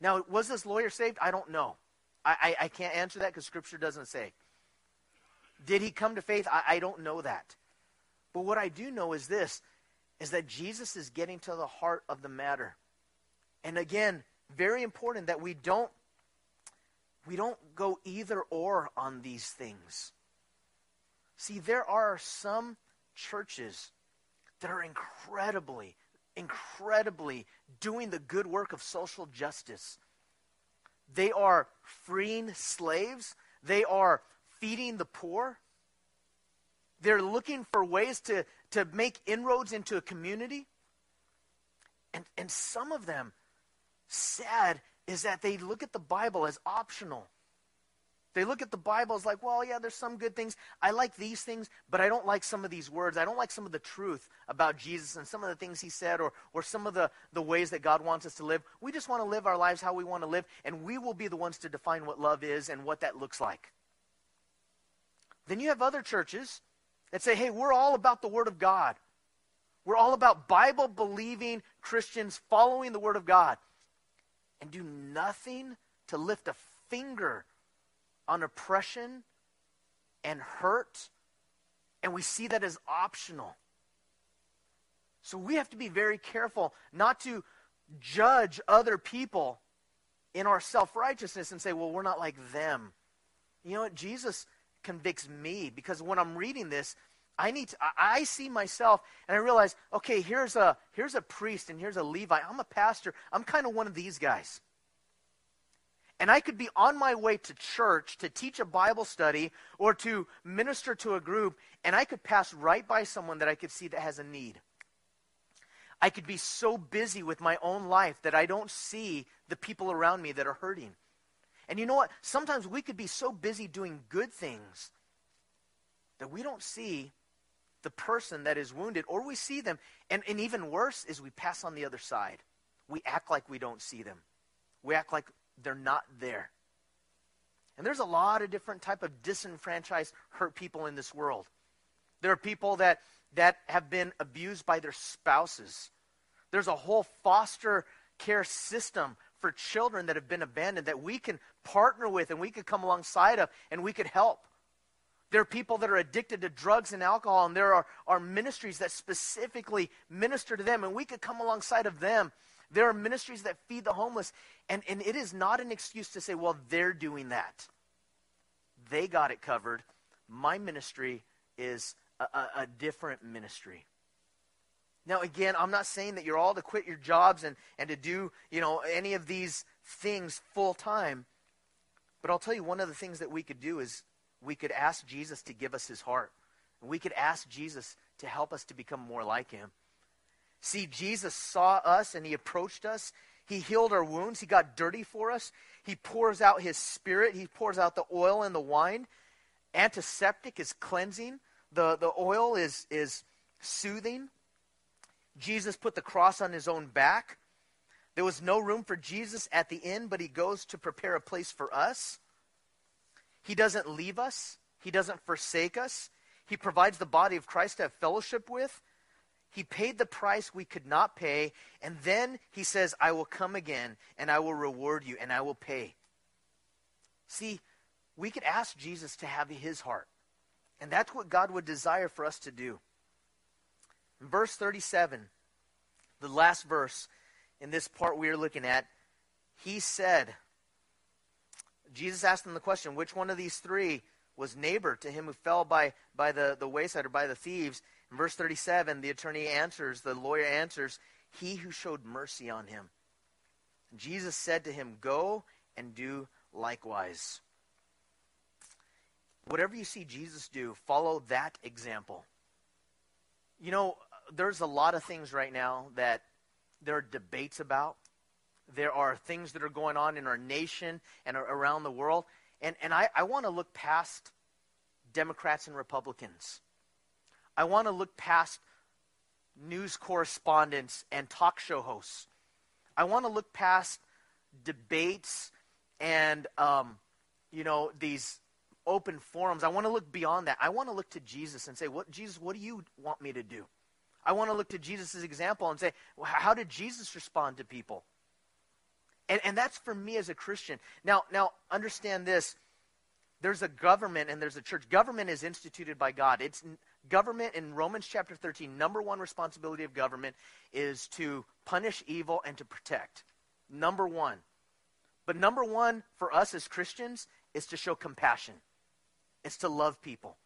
Now, was this lawyer saved? I don't know. I, I, I can't answer that because Scripture doesn't say. Did he come to faith? I, I don't know that. But what I do know is this is that Jesus is getting to the heart of the matter. And again, very important that we don't we don't go either or on these things. See, there are some churches that are incredibly, incredibly doing the good work of social justice. They are freeing slaves, they are feeding the poor. They're looking for ways to, to make inroads into a community. And, and some of them, sad, is that they look at the Bible as optional. They look at the Bible as like, well, yeah, there's some good things. I like these things, but I don't like some of these words. I don't like some of the truth about Jesus and some of the things he said or, or some of the, the ways that God wants us to live. We just want to live our lives how we want to live, and we will be the ones to define what love is and what that looks like. Then you have other churches that say, hey, we're all about the Word of God. We're all about Bible believing Christians following the Word of God and do nothing to lift a finger on oppression and hurt, and we see that as optional. So we have to be very careful not to judge other people in our self righteousness and say, well, we're not like them. You know what? Jesus convicts me because when I'm reading this, I need to, I, see myself and I realize, okay, here's a here's a priest and here's a Levi. I'm a pastor. I'm kind of one of these guys. And I could be on my way to church to teach a Bible study or to minister to a group, and I could pass right by someone that I could see that has a need. I could be so busy with my own life that I don't see the people around me that are hurting. And you know what? Sometimes we could be so busy doing good things that we don't see the person that is wounded, or we see them, and, and even worse is we pass on the other side. We act like we don't see them. We act like they're not there. And there's a lot of different type of disenfranchised hurt people in this world. There are people that that have been abused by their spouses. There's a whole foster care system for children that have been abandoned that we can partner with and we could come alongside of and we could help. There are people that are addicted to drugs and alcohol, and there are, are ministries that specifically minister to them, and we could come alongside of them there are ministries that feed the homeless, and, and it is not an excuse to say, well, they're doing that. They got it covered. My ministry is a, a, a different ministry. Now, again, I'm not saying that you're all to quit your jobs and, and to do, you know, any of these things full time. But I'll tell you, one of the things that we could do is we could ask Jesus to give us his heart. We could ask Jesus to help us to become more like him. See, Jesus saw us and he approached us. He healed our wounds. He got dirty for us. He pours out his spirit. He pours out the oil and the wine. Antiseptic is cleansing. The, the oil is, is soothing. Jesus put the cross on his own back. There was no room for Jesus at the inn, but he goes to prepare a place for us. He doesn't leave us, he doesn't forsake us. He provides the body of Christ to have fellowship with. He paid the price we could not pay, and then he says, I will come again, and I will reward you, and I will pay. See, we could ask Jesus to have his heart, and that's what God would desire for us to do. In verse 37, the last verse in this part we are looking at, he said, Jesus asked them the question, which one of these three was neighbor to him who fell by, by the, the wayside or by the thieves? In verse 37, the attorney answers, the lawyer answers, He who showed mercy on him. Jesus said to him, Go and do likewise. Whatever you see Jesus do, follow that example. You know, there's a lot of things right now that there are debates about. There are things that are going on in our nation and around the world. And, and I, I want to look past Democrats and Republicans. I want to look past news correspondents and talk show hosts. I want to look past debates and, um, you know, these open forums. I want to look beyond that. I want to look to Jesus and say, "What Jesus? What do you want me to do?" I want to look to Jesus' example and say, well, "How did Jesus respond to people?" And, and that's for me as a Christian. Now, now understand this. There's a government and there's a church. Government is instituted by God. It's government in Romans chapter 13. Number one responsibility of government is to punish evil and to protect. Number one. But number one for us as Christians is to show compassion. It's to love people.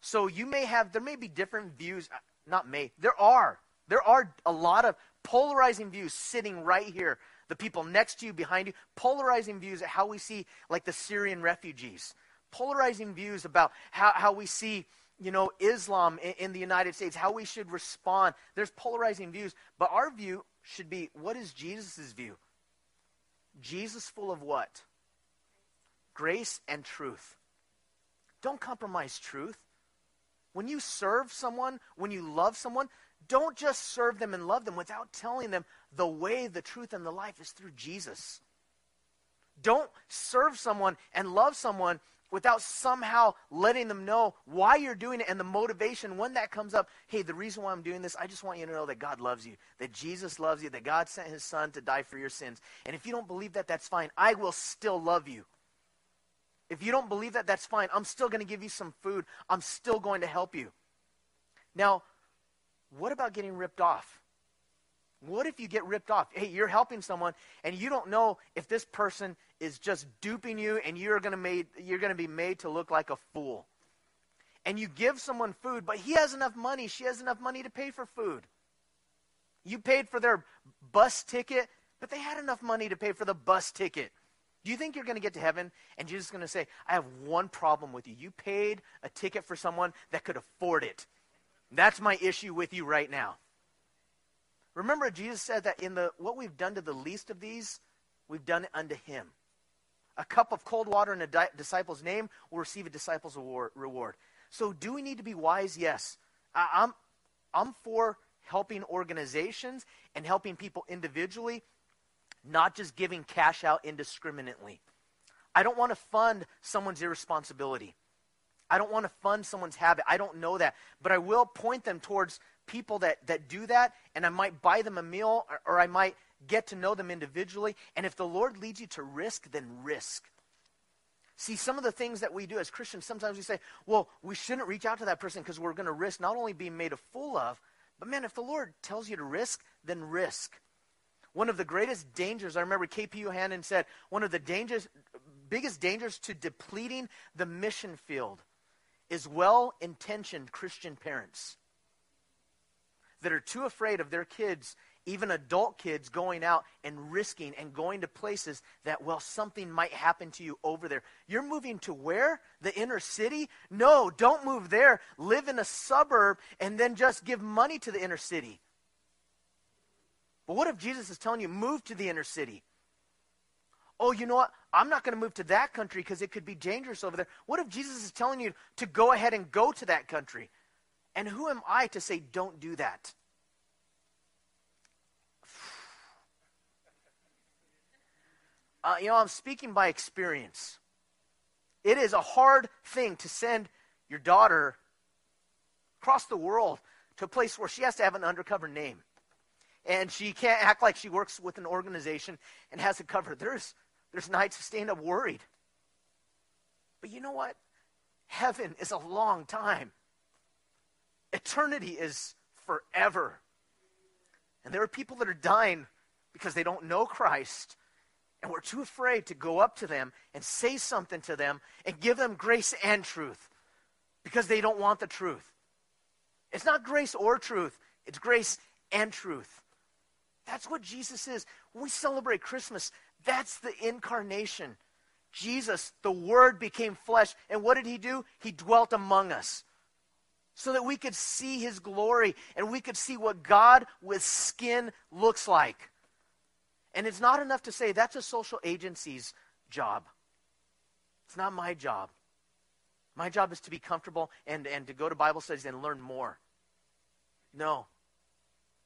So you may have, there may be different views. Uh, not may, there are. There are a lot of polarizing views sitting right here the people next to you, behind you, polarizing views at how we see, like the Syrian refugees, polarizing views about how, how we see, you know, Islam in, in the United States, how we should respond. There's polarizing views, but our view should be what is Jesus' view? Jesus full of what? Grace and truth. Don't compromise truth. When you serve someone, when you love someone, don't just serve them and love them without telling them the way, the truth, and the life is through Jesus. Don't serve someone and love someone without somehow letting them know why you're doing it and the motivation when that comes up. Hey, the reason why I'm doing this, I just want you to know that God loves you, that Jesus loves you, that God sent his son to die for your sins. And if you don't believe that, that's fine. I will still love you. If you don't believe that, that's fine. I'm still going to give you some food. I'm still going to help you. Now, what about getting ripped off? What if you get ripped off? Hey, you're helping someone and you don't know if this person is just duping you and you're going to made you're going to be made to look like a fool. And you give someone food, but he has enough money, she has enough money to pay for food. You paid for their bus ticket, but they had enough money to pay for the bus ticket. Do you think you're going to get to heaven and Jesus is going to say, I have one problem with you. You paid a ticket for someone that could afford it. That's my issue with you right now. Remember, Jesus said that in the what we've done to the least of these, we've done it unto him. A cup of cold water in a di- disciple's name will receive a disciple's reward. So, do we need to be wise? Yes. I, I'm, I'm for helping organizations and helping people individually, not just giving cash out indiscriminately. I don't want to fund someone's irresponsibility. I don't want to fund someone's habit. I don't know that. But I will point them towards people that, that do that, and I might buy them a meal or, or I might get to know them individually. And if the Lord leads you to risk, then risk. See, some of the things that we do as Christians, sometimes we say, well, we shouldn't reach out to that person because we're going to risk not only being made a fool of, but man, if the Lord tells you to risk, then risk. One of the greatest dangers, I remember K.P. Yohannan said, one of the dangers, biggest dangers to depleting the mission field is well intentioned Christian parents that are too afraid of their kids, even adult kids, going out and risking and going to places that, well, something might happen to you over there. You're moving to where? The inner city? No, don't move there. Live in a suburb and then just give money to the inner city. But what if Jesus is telling you, move to the inner city? Oh, you know what? I'm not going to move to that country because it could be dangerous over there. What if Jesus is telling you to go ahead and go to that country? And who am I to say, don't do that? [sighs] Uh, you know, I'm speaking by experience. It is a hard thing to send your daughter across the world to a place where she has to have an undercover name. And she can't act like she works with an organization and has a cover. There's, there's nights of staying up worried. But you know what? Heaven is a long time. Eternity is forever. And there are people that are dying because they don't know Christ. And we're too afraid to go up to them and say something to them and give them grace and truth because they don't want the truth. It's not grace or truth, it's grace and truth. That's what Jesus is. When we celebrate Christmas, that's the incarnation. Jesus, the Word, became flesh. And what did he do? He dwelt among us so that we could see his glory and we could see what God with skin looks like. And it's not enough to say that's a social agency's job. It's not my job. My job is to be comfortable and, and to go to Bible studies and learn more. No.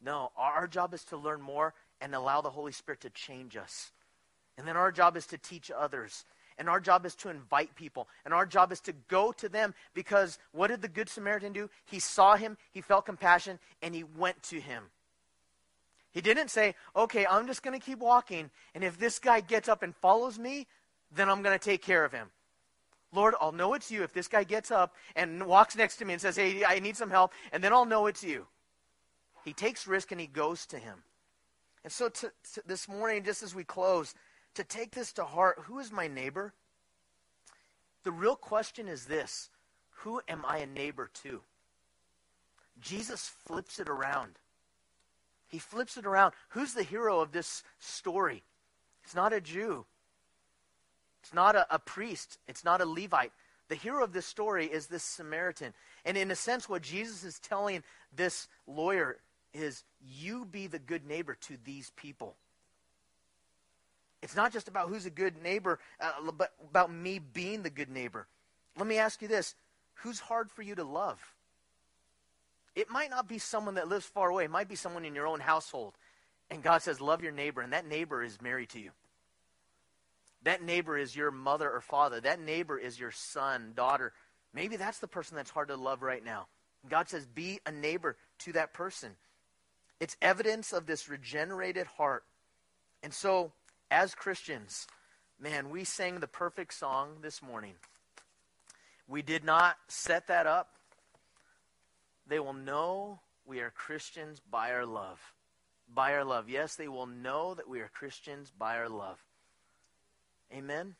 No. Our job is to learn more and allow the Holy Spirit to change us. And then our job is to teach others. And our job is to invite people. And our job is to go to them because what did the Good Samaritan do? He saw him, he felt compassion, and he went to him. He didn't say, okay, I'm just going to keep walking, and if this guy gets up and follows me, then I'm going to take care of him. Lord, I'll know it's you if this guy gets up and walks next to me and says, hey, I need some help, and then I'll know it's you. He takes risk and he goes to him. And so to, to this morning, just as we close, to take this to heart who is my neighbor? The real question is this who am I a neighbor to? Jesus flips it around. He flips it around. Who's the hero of this story? It's not a Jew. It's not a, a, priest. It's not a Levite. The hero of this story is this Samaritan. And in a sense, what Jesus is telling this lawyer is you be the good neighbor to these people. It's not just about who's a good neighbor, uh, but about me being the good neighbor. Let me ask you this who's hard for you to love? It might not be someone that lives far away, it might be someone in your own household. And God says, Love your neighbor, and that neighbor is married to you. That neighbor is your mother or father. That neighbor is your son, daughter. Maybe that's the person that's hard to love right now. God says, Be a neighbor to that person. It's evidence of this regenerated heart. And so, as Christians, man, we sang the perfect song this morning. We did not set that up. They will know we are Christians by our love. By our love. Yes, they will know that we are Christians by our love. Amen.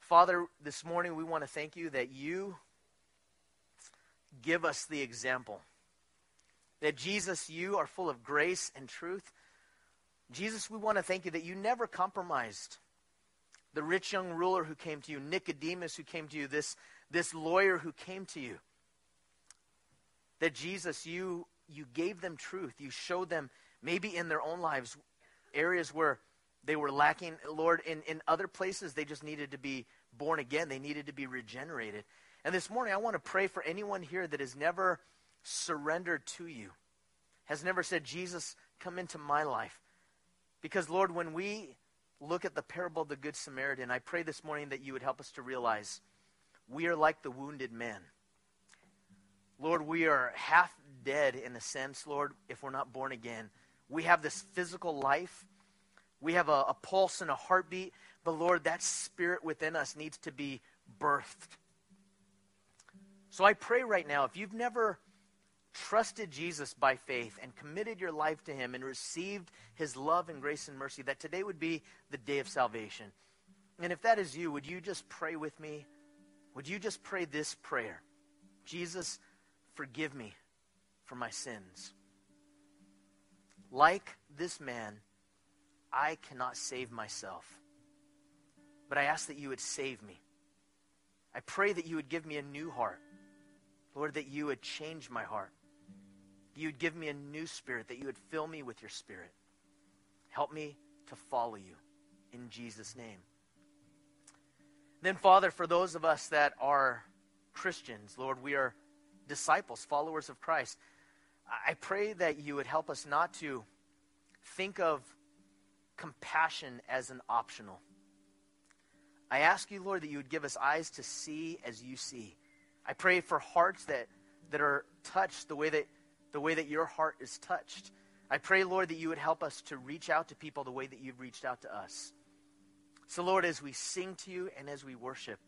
Father, this morning we want to thank you that you give us the example. That Jesus, you are full of grace and truth. Jesus, we want to thank you that you never compromised. The rich young ruler who came to you, Nicodemus who came to you, this, this lawyer who came to you. That Jesus, you, you gave them truth. You showed them, maybe in their own lives, areas where they were lacking. Lord, in, in other places, they just needed to be born again. They needed to be regenerated. And this morning, I want to pray for anyone here that has never surrendered to you, has never said, Jesus, come into my life. Because, Lord, when we look at the parable of the Good Samaritan, I pray this morning that you would help us to realize we are like the wounded man. Lord, we are half dead in a sense, Lord, if we're not born again. We have this physical life, we have a, a pulse and a heartbeat, but Lord, that spirit within us needs to be birthed. So I pray right now, if you've never trusted Jesus by faith and committed your life to him and received his love and grace and mercy, that today would be the day of salvation. And if that is you, would you just pray with me? Would you just pray this prayer? Jesus, forgive me for my sins. Like this man, I cannot save myself. But I ask that you would save me. I pray that you would give me a new heart. Lord, that you would change my heart you would give me a new spirit, that you would fill me with your spirit. Help me to follow you in Jesus' name. Then, Father, for those of us that are Christians, Lord, we are disciples, followers of Christ. I pray that you would help us not to think of compassion as an optional. I ask you, Lord, that you would give us eyes to see as you see. I pray for hearts that, that are touched the way that the way that your heart is touched. I pray, Lord, that you would help us to reach out to people the way that you've reached out to us. So, Lord, as we sing to you and as we worship,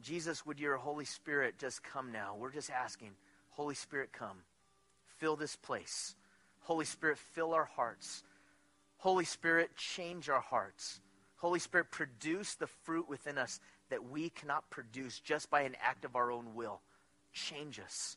Jesus, would your Holy Spirit just come now? We're just asking, Holy Spirit, come. Fill this place. Holy Spirit, fill our hearts. Holy Spirit, change our hearts. Holy Spirit, produce the fruit within us that we cannot produce just by an act of our own will. Change us.